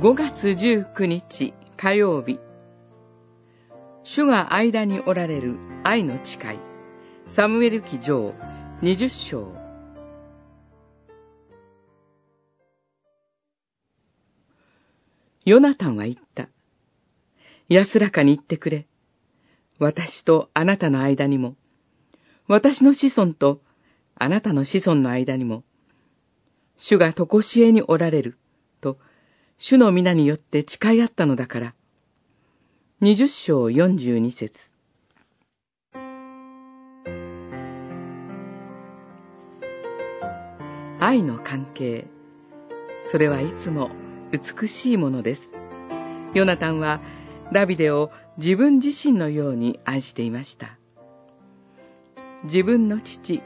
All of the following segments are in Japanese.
5月19日火曜日。主が間におられる愛の誓い。サムエル記上20章。ヨナタンは言った。安らかに言ってくれ。私とあなたの間にも、私の子孫とあなたの子孫の間にも、主が常しえにおられる、主の皆によって誓い合ったのだから。二十章四十二節愛の関係。それはいつも美しいものです。ヨナタンはダビデを自分自身のように愛していました。自分の父、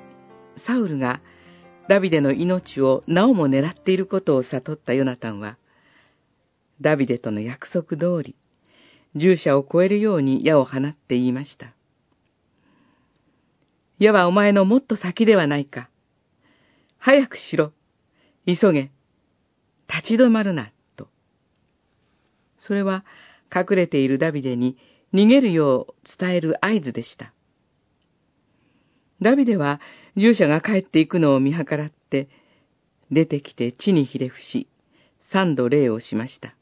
サウルがダビデの命をなおも狙っていることを悟ったヨナタンは、ダビデとの約束通り、従者を超えるように矢を放って言いました。矢はお前のもっと先ではないか。早くしろ。急げ。立ち止まるな。と。それは隠れているダビデに逃げるよう伝える合図でした。ダビデは従者が帰っていくのを見計らって、出てきて地にひれ伏し、三度礼をしました。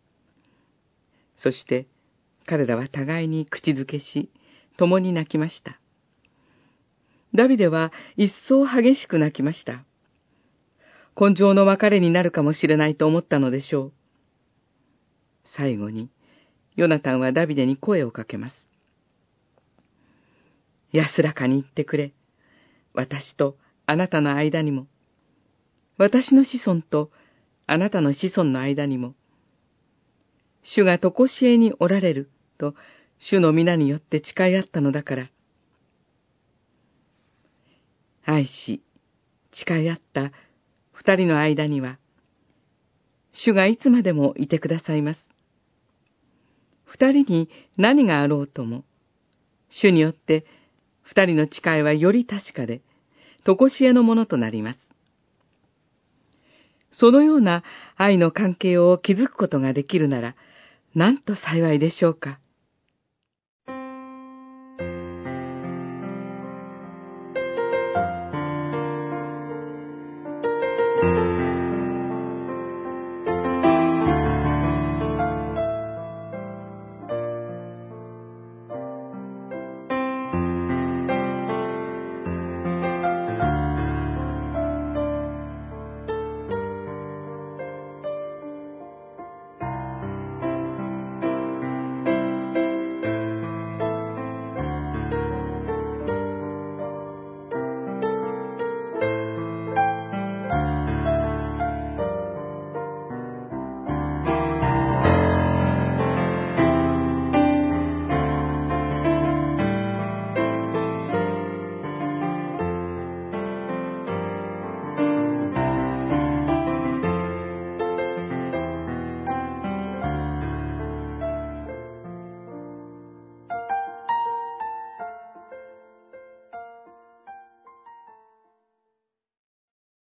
そして彼らは互いに口づけし、共に泣きました。ダビデは一層激しく泣きました。根性の別れになるかもしれないと思ったのでしょう。最後に、ヨナタンはダビデに声をかけます。安らかに言ってくれ。私とあなたの間にも、私の子孫とあなたの子孫の間にも、主がとこしえにおられる、と、主の皆によって誓い合ったのだから。愛し、誓い合った二人の間には、主がいつまでもいてくださいます。二人に何があろうとも、主によって二人の誓いはより確かで、とこしえのものとなります。そのような愛の関係を築くことができるなら、なんと幸いでしょうか。